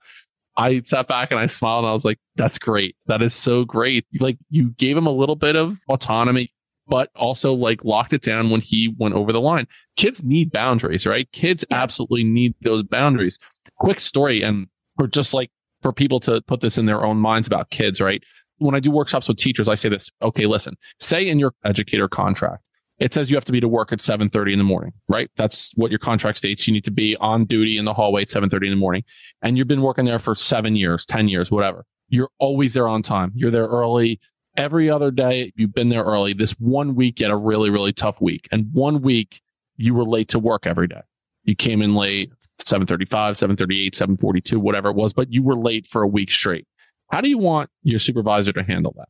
Speaker 1: I sat back and I smiled and I was like, that's great. That is so great. Like you gave him a little bit of autonomy, but also like locked it down when he went over the line. Kids need boundaries, right? Kids yeah. absolutely need those boundaries. Quick story and or just like for people to put this in their own minds about kids, right? When I do workshops with teachers, I say this, okay, listen, say in your educator contract, it says you have to be to work at 7.30 in the morning right? That's what your contract states. You need to be on duty in the hallway at 7.30 in the morning and you've been working there for seven years 10 years whatever. You're always there on time. You're there early. Every other day you've been there early. This one week you had a really really tough week and one week you were late to work every day. You came in late 7.35 7.38 7.42 whatever it was but you were late for a week straight how do you want your supervisor to handle that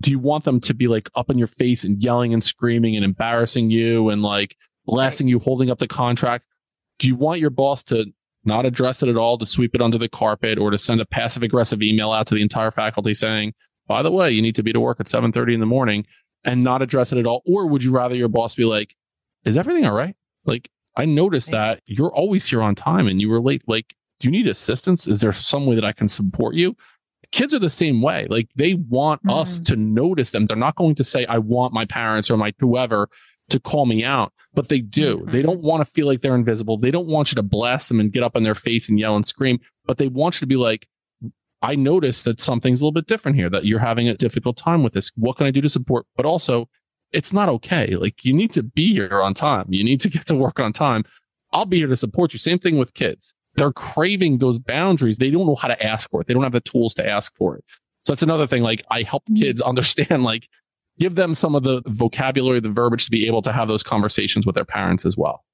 Speaker 1: do you want them to be like up in your face and yelling and screaming and embarrassing you and like blasting you, holding up the contract? Do you want your boss to not address it at all, to sweep it under the carpet, or to send a passive aggressive email out to the entire faculty saying, by the way, you need to be to work at 7:30 in the morning and not address it at all? Or would you rather your boss be like, is everything all right? Like, I noticed that you're always here on time and you were late. Like, do you need assistance? Is there some way that I can support you? Kids are the same way. Like they want mm-hmm. us to notice them. They're not going to say, I want my parents or my whoever to call me out, but they do. Mm-hmm. They don't want to feel like they're invisible. They don't want you to blast them and get up in their face and yell and scream, but they want you to be like, I noticed that something's a little bit different here, that you're having a difficult time with this. What can I do to support? But also, it's not okay. Like you need to be here on time. You need to get to work on time. I'll be here to support you. Same thing with kids they're craving those boundaries. They don't know how to ask for it. They don't have the tools to ask for it. So that's another thing. Like I help mm-hmm. kids [laughs] understand, like give them some of the vocabulary, the verbiage to be able to have those conversations with their parents as well.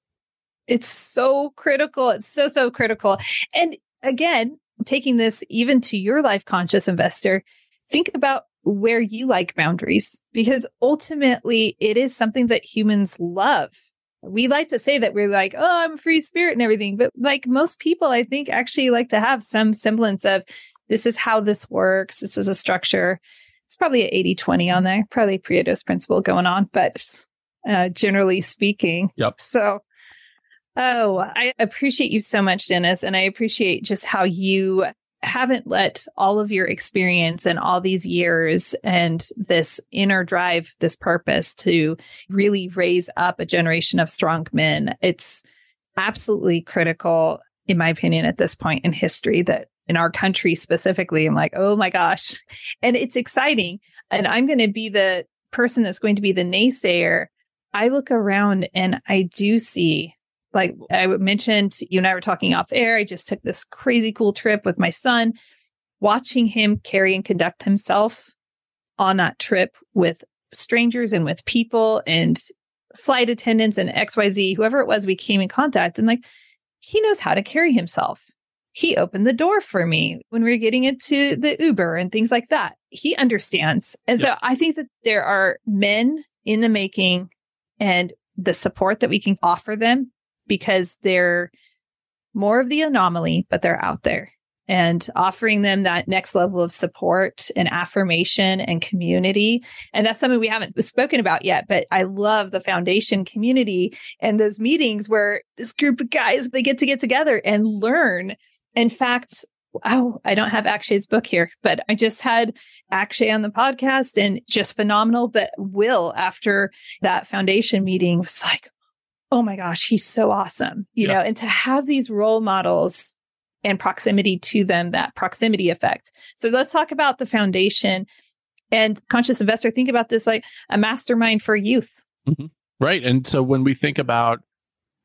Speaker 3: It's so critical. It's so, so critical. And again, taking this even to your life conscious investor, think about where you like boundaries because ultimately it is something that humans love we like to say that we're like, oh, I'm a free spirit and everything. But like most people, I think actually like to have some semblance of this is how this works. This is a structure. It's probably an 80 20 on there, probably Pareto's principle going on, but uh, generally speaking.
Speaker 1: Yep.
Speaker 3: So, oh, I appreciate you so much, Dennis. And I appreciate just how you haven't let all of your experience and all these years and this inner drive, this purpose to really raise up a generation of strong men, it's absolutely critical, in my opinion, at this point in history that in our country specifically, I'm like, oh my gosh. And it's exciting. And I'm going to be the person that's going to be the naysayer. I look around and I do see like I mentioned, you and I were talking off air. I just took this crazy cool trip with my son, watching him carry and conduct himself on that trip with strangers and with people and flight attendants and XYZ, whoever it was we came in contact. And like, he knows how to carry himself. He opened the door for me when we were getting into the Uber and things like that. He understands. And yeah. so I think that there are men in the making and the support that we can offer them because they're more of the anomaly, but they're out there and offering them that next level of support and affirmation and community. And that's something we haven't spoken about yet, but I love the foundation community and those meetings where this group of guys, they get to get together and learn. In fact, oh, I don't have Akshay's book here, but I just had Akshay on the podcast and just phenomenal. But Will, after that foundation meeting, was like, oh my gosh, he's so awesome, you yeah. know, and to have these role models and proximity to them, that proximity effect. So let's talk about the foundation and conscious investor. Think about this like a mastermind for youth.
Speaker 1: Mm-hmm. Right. And so when we think about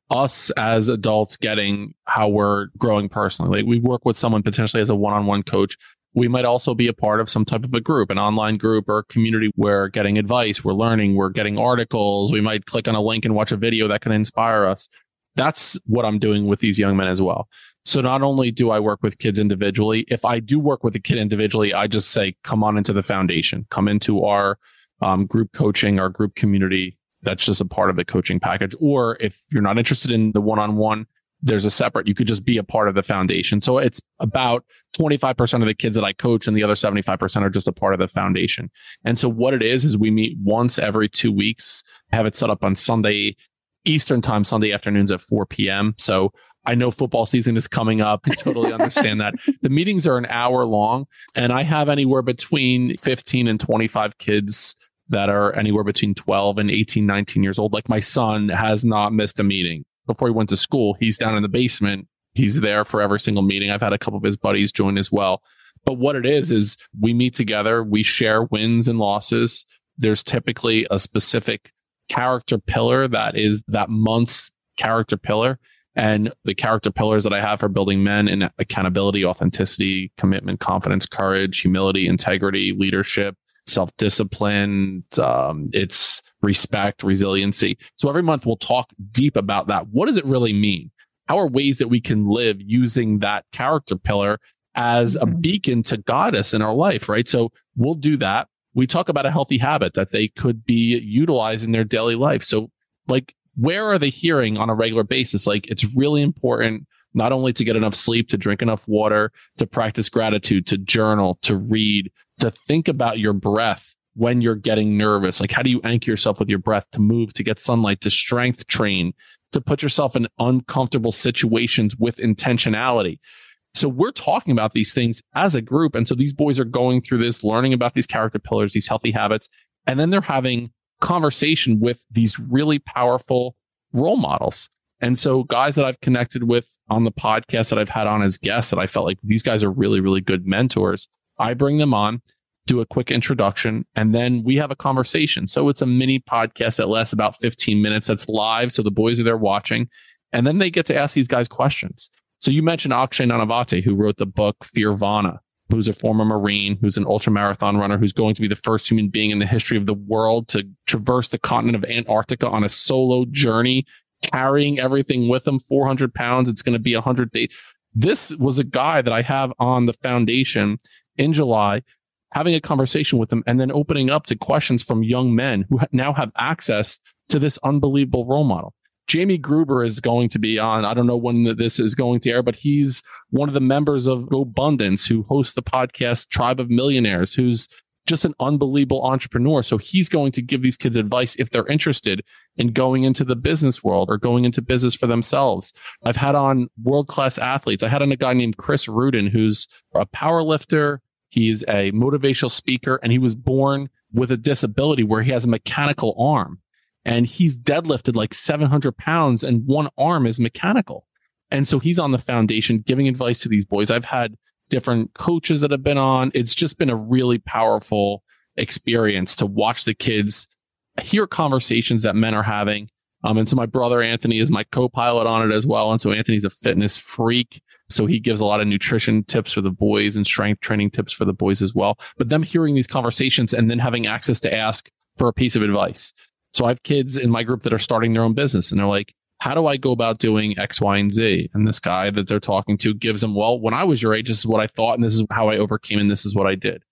Speaker 1: us as adults getting how we're growing personally, like we work with someone potentially as a one on one coach we might also be a part of some type of a group, an online group or a community where getting advice, we're learning, we're getting articles. We might click on a link and watch a video that can inspire us. That's what I'm doing with these young men as well. So not only do I work with kids individually, if I do work with a kid individually, I just say, come on into the foundation, come into our um, group coaching, our group community. That's just a part of the coaching package. Or if you're not interested in the one on one, there's a separate, you could just be a part of the foundation. So it's about 25% of the kids that I coach and the other 75% are just a part of the foundation. And so what it is, is we meet once every two weeks, have it set up on Sunday, Eastern time, Sunday afternoons at 4 p.m. So I know football season is coming up. I totally [laughs] understand that. The meetings are an hour long and I have anywhere between 15 and 25 kids that are anywhere between 12 and 18, 19 years old. Like my son has not missed a meeting before he went to school. He's down in the basement. He's there for every single meeting. I've had a couple of his buddies join as well. But what it is, is we meet together, we share wins and losses. There's typically a specific character pillar that is that month's character pillar. And the character pillars that I have for building men in accountability, authenticity, commitment, confidence, courage, humility, integrity, leadership, self discipline. Um, it's respect, resiliency. So every month we'll talk deep about that. What does it really mean? How are ways that we can live using that character pillar as a mm-hmm. beacon to guide us in our life, right? So we'll do that. We talk about a healthy habit that they could be utilized in their daily life. So, like, where are they hearing on a regular basis? Like, it's really important not only to get enough sleep, to drink enough water, to practice gratitude, to journal, to read, to think about your breath when you're getting nervous? Like, how do you anchor yourself with your breath to move, to get sunlight, to strength train, to put yourself in uncomfortable situations with intentionality? So we're talking about these things as a group. And so these boys are going through this, learning about these character pillars, these healthy habits, and then they're having conversation with these really powerful role models. And so guys that I've connected with on the podcast that I've had on as guests that I felt like these guys are really, really good mentors. I bring them on do a quick introduction, and then we have a conversation. So it's a mini podcast that lasts about 15 minutes. That's live. So the boys are there watching, and then they get to ask these guys questions. So you mentioned Akshay Nanavati, who wrote the book Fearvana, who's a former Marine, who's an ultra marathon runner, who's going to be the first human being in the history of the world to traverse the continent of Antarctica on a solo journey, carrying everything with him, 400 pounds. It's going to be 100 days. This was a guy that I have on the foundation in July having a conversation with them and then opening up to questions from young men who now have access to this unbelievable role model. Jamie Gruber is going to be on. I don't know when this is going to air, but he's one of the members of GoBundance who hosts the podcast Tribe of Millionaires, who's just an unbelievable entrepreneur. So he's going to give these kids advice if they're interested in going into the business world or going into business for themselves. I've had on world class athletes. I had on a guy named Chris Ruden, who's a power lifter. He's a motivational speaker and he was born with a disability where he has a mechanical arm and he's deadlifted like 700 pounds and one arm is mechanical. And so he's on the foundation giving advice to these boys. I've had different coaches that have been on. It's just been a really powerful experience to watch the kids hear conversations that men are having. Um, and so my brother Anthony is my co-pilot on it as well. And so Anthony's a fitness freak. So he gives a lot of nutrition tips for the boys and strength training tips for the boys as well. But them hearing these conversations and then having access to ask for a piece of advice. So I have kids in my group that are starting their own business and they're like, how do I go about doing X, Y, and Z? And this guy that they're talking to gives them, well, when I was your age, this is what I thought, and this is how I overcame, and this is what I did.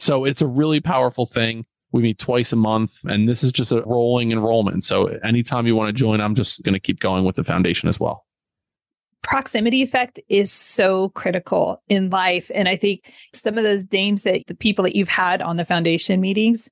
Speaker 1: So it's a really powerful thing. We meet twice a month, and this is just a rolling enrollment. So anytime you want to join, I'm just going to keep going with the foundation as well.
Speaker 3: Proximity effect is so critical in life. And I think some of those names that the people that you've had on the foundation meetings,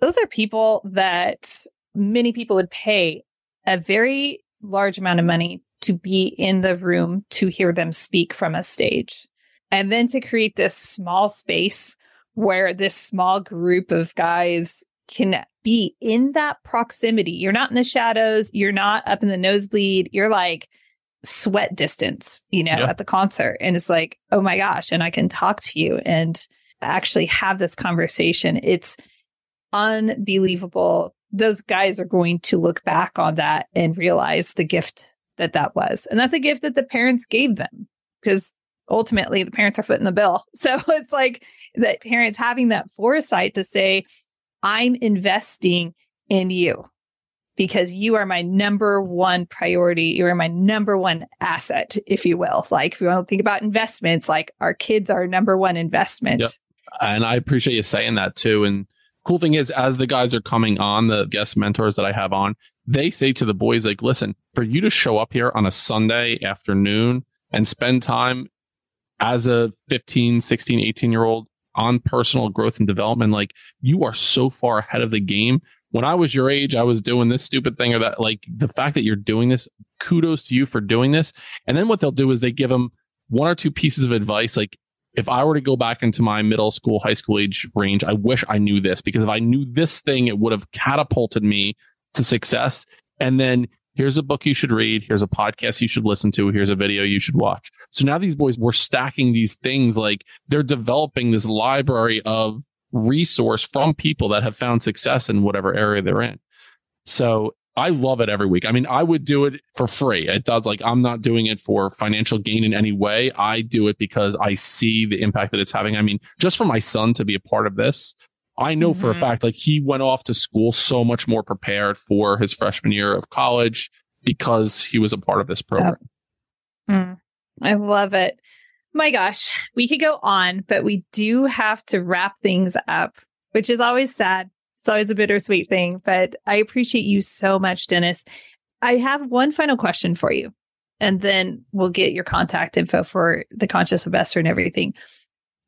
Speaker 3: those are people that many people would pay a very large amount of money to be in the room to hear them speak from a stage. And then to create this small space where this small group of guys can be in that proximity. You're not in the shadows, you're not up in the nosebleed, you're like sweat distance, you know, at the concert. And it's like, oh my gosh, and I can talk to you and actually have this conversation. It's unbelievable those guys are going to look back on that and realize the gift that that was. And that's a gift that the parents gave them because ultimately the parents are footing the bill. [laughs] So it's like that parents having that foresight to say, I'm investing in you because you are my number one priority. You are my number one asset, if you will. Like if you want to think about investments, like our kids are number one investment. Yep.
Speaker 1: And I appreciate you saying that too. And cool thing is, as the guys are coming on, the guest mentors that I have on, they say to the boys, like, listen, for you to show up here on a Sunday afternoon and spend time as a 15, 16, 18 year old on personal growth and development, like you are so far ahead of the game. When I was your age, I was doing this stupid thing or that. Like the fact that you're doing this, kudos to you for doing this. And then what they'll do is they give them one or two pieces of advice, like if I were to go back into my middle school, high school age range, I wish I knew this because if I knew this thing, it would have catapulted me to success. And then here's a book you should read. Here's a podcast you should listen to. Here's a video you should watch. So now these boys were stacking these things like they're developing this library of resource from people that have found success in whatever area they're in. So I love it every week. I mean, I would do it for free. It does like I'm not doing it for financial gain in any way. I do it because I see the impact that it's having. I mean, just for my son to be a part of this, I know mm-hmm. for a mm-hmm. fact like he went off to school so much more prepared for his freshman year of college because he was a part of this program.
Speaker 3: Yep. Mm, I love it. My gosh, we could go on, but we do have to wrap things up, which is always sad it's always a bittersweet thing, but I appreciate you so much, Dennis. I have one final question for you, and then we'll get your contact info for the conscious investor and everything.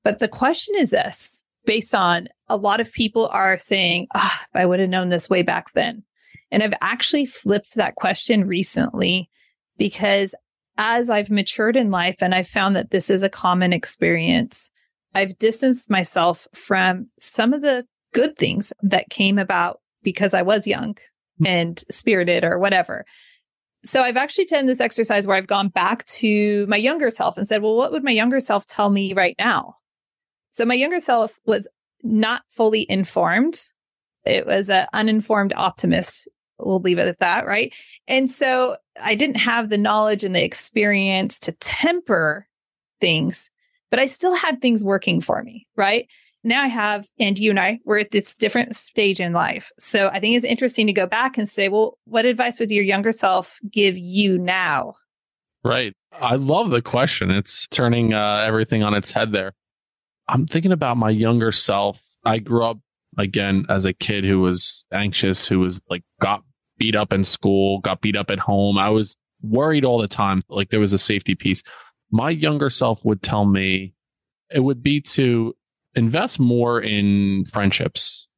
Speaker 3: But the question is this based on a lot of people are saying, oh, I would have known this way back then. And I've actually flipped that question recently because as I've matured in life and I've found that this is a common experience, I've distanced myself from some of the good things that came about because I was young hmm. and spirited or whatever. So I've actually done this exercise where I've gone back to my younger self and said, well, what would my younger self tell me right now? So my younger self was not fully informed. It was an uninformed optimist. We'll leave it at that. Right. And so I didn't have the knowledge and the experience to temper things, but I still had things working for me. Right now I have, and you and I, we're at this different stage in life. So I think it's interesting to go back and say, well, what advice would your younger self give you now?
Speaker 1: Right. I love the question. It's turning uh, everything on its head there. I'm thinking about my younger self. I grew up again as a kid who was anxious, who was like got beat up in school, got beat up at home. I was worried all the time. Like there was a safety piece. My younger self would tell me it would be to invest more in friendships.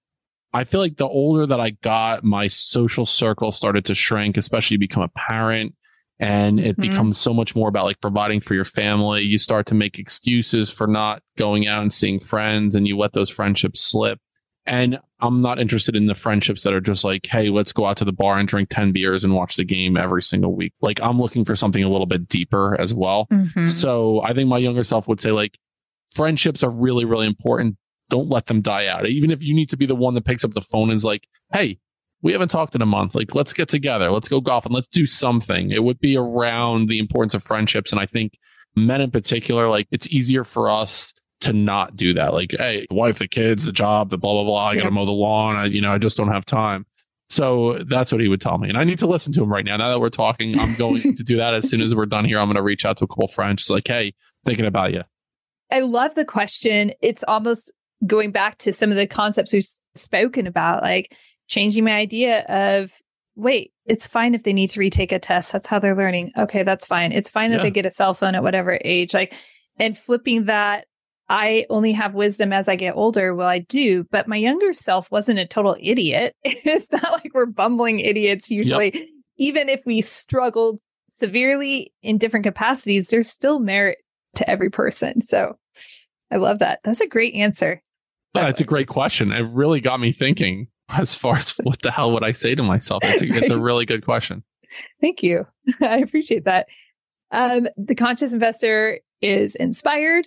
Speaker 1: I feel like the older that I got, my social circle started to shrink, especially become a parent and it mm-hmm. becomes so much more about like providing for your family. You start to make excuses for not going out and seeing friends and you let those friendships slip. And I'm not interested in the friendships that are just like, hey, let's go out to the bar and drink 10 beers and watch the game every single week. Like, I'm looking for something a little bit deeper as well. Mm-hmm. So I think my younger self would say, like, friendships are really, really important. Don't let them die out. Even if you need to be the one that picks up the phone and is like, hey, we haven't talked in a month. Like, let's get together. Let's go golf and let's do something. It would be around the importance of friendships. And I think men in particular, like, it's easier for us to not do that. Like, hey, wife, the kids, the job, the blah, blah, blah. I got to mow the lawn. I, you know, I just don't have time. So that's what he would tell me. And I need to listen to him right now. Now that we're talking, I'm going [laughs] to do that as soon as we're done here. I'm going to reach out to a couple friends. It's like, hey, thinking about you.
Speaker 3: I love the question. It's almost going back to some of the concepts we've spoken about, like changing my idea of, wait, it's fine if they need to retake a test. That's how they're learning. Okay, that's fine. It's fine that yeah. they get a cell phone at whatever age. Like, and flipping that I only have wisdom as I get older. Well, I do, but my younger self wasn't a total idiot. [laughs] It's not like we're bumbling idiots usually. Yep. Even if we struggled severely in different capacities, there's still merit to every person. So I love that. That's a great answer.
Speaker 1: That's a great question. It really got me thinking [laughs] as far as what the hell would I say to myself? It's a, it's a [laughs] really good question.
Speaker 3: Thank you. I appreciate that. Um, the conscious investor is inspired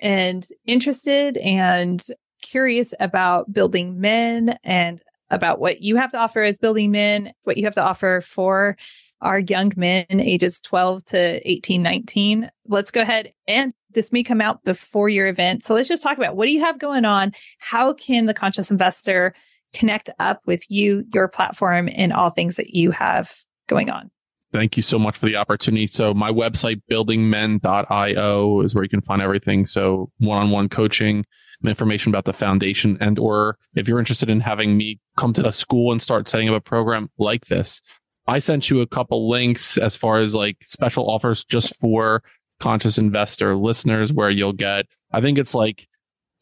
Speaker 3: and interested and curious about building men and about what you have to offer as building men, what you have to offer for our young men ages 12 to 18, 19. Let's go ahead and this may come out before your event. So let's just talk about what do you have going on? How can the conscious investor connect up with you, your platform, and all things that you have going on?
Speaker 1: Thank you so much for the opportunity. So my website, buildingmen.io is where you can find everything. So one-on-one coaching, information about the foundation and or if you're interested in having me come to a school and start setting up a program like this, I sent you a couple links as far as like special offers just for conscious investor listeners where you'll get, I think it's like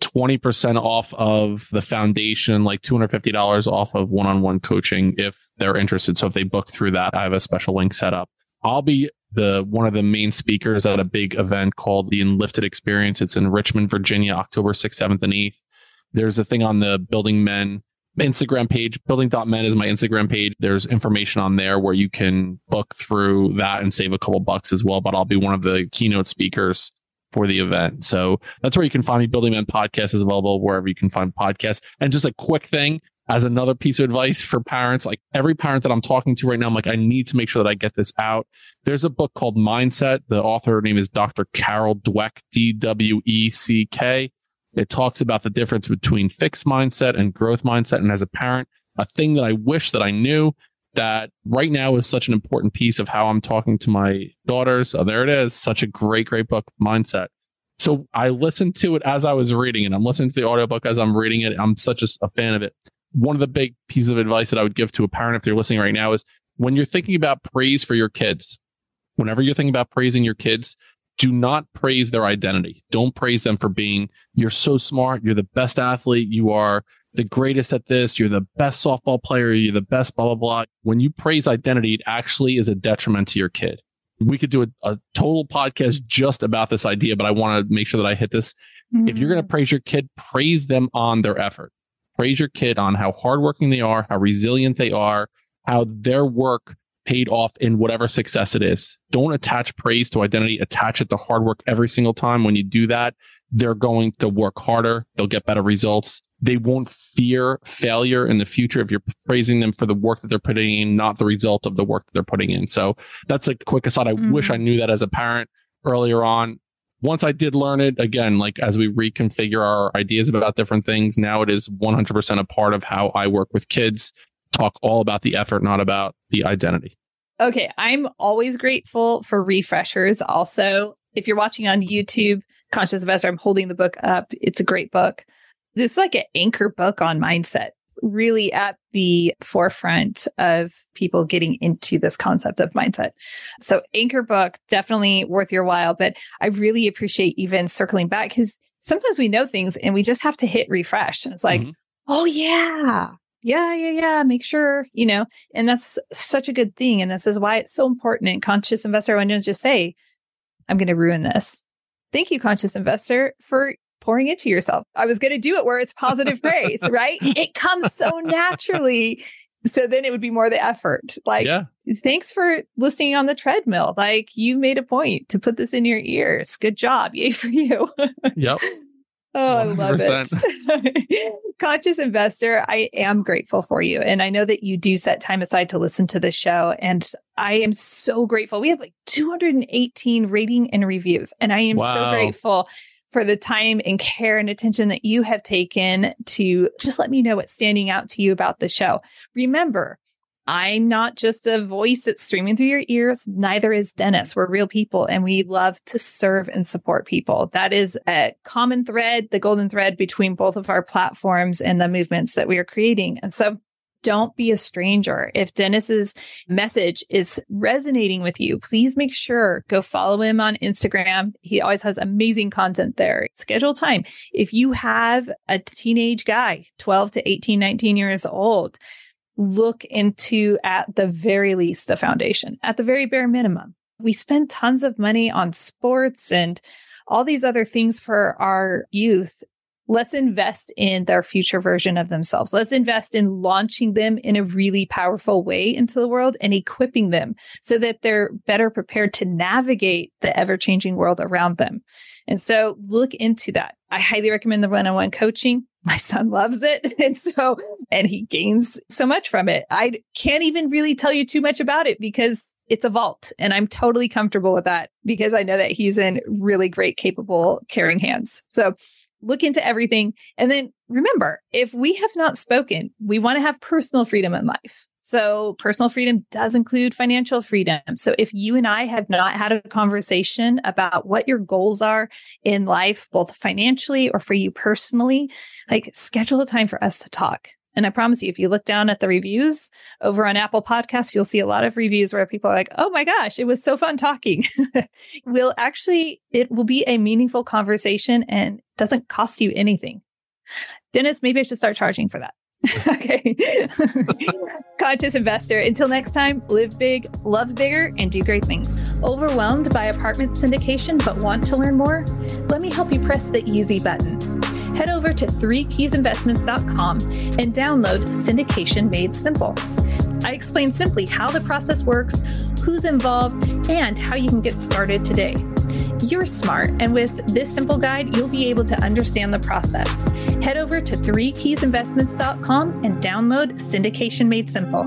Speaker 1: 20% off of the foundation, like $250 off of one on one coaching if they're interested. So if they book through that, I have a special link set up. I'll be the one of the main speakers at a big event called the Enlifted Experience. It's in Richmond, Virginia, October 6th, 7th, and 8th. There's a thing on the Building Men Instagram page. Building.men is my Instagram page. There's information on there where you can book through that and save a couple bucks as well. But I'll be one of the keynote speakers for the event. So that's where you can find me. Building Men podcast is available wherever you can find podcasts. And just a quick thing as another piece of advice for parents, like every parent that I'm talking to right now, I'm like, I need to make sure that I get this out. There's a book called Mindset. The author name is Dr. Carol Dweck, D W E C K. It talks about the difference between fixed mindset and growth mindset. And as a parent, a thing that I wish that I knew that right now is such an important piece of how I'm talking to my daughters. Oh, there it is. Such a great, great book, Mindset. So I listened to it as I was reading it. I'm listening to the audiobook as I'm reading it. I'm such a, a fan of it. One of the big pieces of advice that I would give to a parent if they're listening right now is when you're thinking about praise for your kids, whenever you're thinking about praising your kids, do not praise their identity. Don't praise them for being, you're so smart. You're the best athlete. You are the greatest at this. You're the best softball player. You're the best blah, blah, blah. When you praise identity, it actually is a detriment to your kid. We could do a, a total podcast just about this idea, but I want to make sure that I hit this. Mm-hmm. If you're going to praise your kid, praise them on their effort. Praise your kid on how hardworking they are, how resilient they are, how their work paid off in whatever success it is. Don't attach praise to identity, attach it to hard work every single time. When you do that, they're going to work harder. They'll get better results. They won't fear failure in the future if you're praising them for the work that they're putting in, not the result of the work that they're putting in. So that's a quick aside. I mm-hmm. wish I knew that as a parent earlier on. Once I did learn it, again, like as we reconfigure our ideas about different things, now it is 100% a part of how I work with kids talk all about the effort, not about the identity.
Speaker 3: Okay. I'm always grateful for refreshers. Also, if you're watching on YouTube, Conscious Investor, I'm holding the book up. It's a great book. This is like an anchor book on mindset. really at the forefront of people getting into this concept of mindset. So, Anchor Book, definitely worth your while. But I really appreciate even circling back because sometimes we know things and we just have to hit refresh. And it's like, mm-hmm. oh, yeah. Yeah, yeah, yeah. Make sure, you know, and that's such a good thing. And this is why it's so important. And conscious investor, I want to just say, I'm going to ruin this. Thank you, conscious investor, for pouring into yourself. I was going to do it where it's positive praise, [laughs] right? It comes so naturally. So then it would be more the effort. Like, yeah. thanks for listening on the treadmill. Like, you made a point to put this in your ears. Good job. Yay for you.
Speaker 1: yep. [laughs]
Speaker 3: Oh, 100%. I love it. [laughs] Conscious investor, I am grateful for you. And I know that you do set time aside to listen to the show. And I am so grateful. We have like 218 rating and reviews. And I am wow. so grateful for the time and care and attention that you have taken to just let me know what's standing out to you about the show. Remember, I'm not just a voice that's streaming through your ears. Neither is Dennis. We're real people and we love to serve and support people. That is a common thread, the golden thread between both of our platforms and the movements that we are creating. And so don't be a stranger. If Dennis's message is resonating with you, please make sure go follow him on Instagram. He always has amazing content there. Schedule time. If you have a teenage guy, 12 to 18, 19 years old, look into at the very least a foundation, at the very bare minimum. We spend tons of money on sports and all these other things for our youth let's invest in their future version of themselves. Let's invest in launching them in a really powerful way into the world and equipping them so that they're better prepared to navigate the ever changing world around them. And so look into that. I highly recommend the one on one coaching. My son loves it. [laughs] And so, and he gains so much from it. I can't even really tell you too much about it because it's a vault and I'm totally comfortable with that because I know that he's in really great, capable, caring hands. So look into everything. And then remember, if we have not spoken, we want to have personal freedom in life. So, personal freedom does include financial freedom. So, if you and I have not had a conversation about what your goals are in life, both financially or for you personally, like schedule a time for us to talk. And I promise you, if you look down at the reviews over on Apple Podcasts, you'll see a lot of reviews where people are like, oh my gosh, it was so fun talking. [laughs] we'll actually, it will be a meaningful conversation and doesn't cost you anything. Dennis, maybe I should start charging for that. [laughs] [laughs] okay. [laughs] Conscious investor. Until next time, live big, love bigger, and do great things. Overwhelmed by apartment syndication but want to learn more? Let me help you press the easy button head over to threekeysinvestments.com and download Syndication Made Simple. I explain simply how the process works, who's involved, and how you can get started today. You're smart, and with this simple guide, you'll be able to understand the process. Head over to threekeysinvestments.com and download Syndication Made Simple.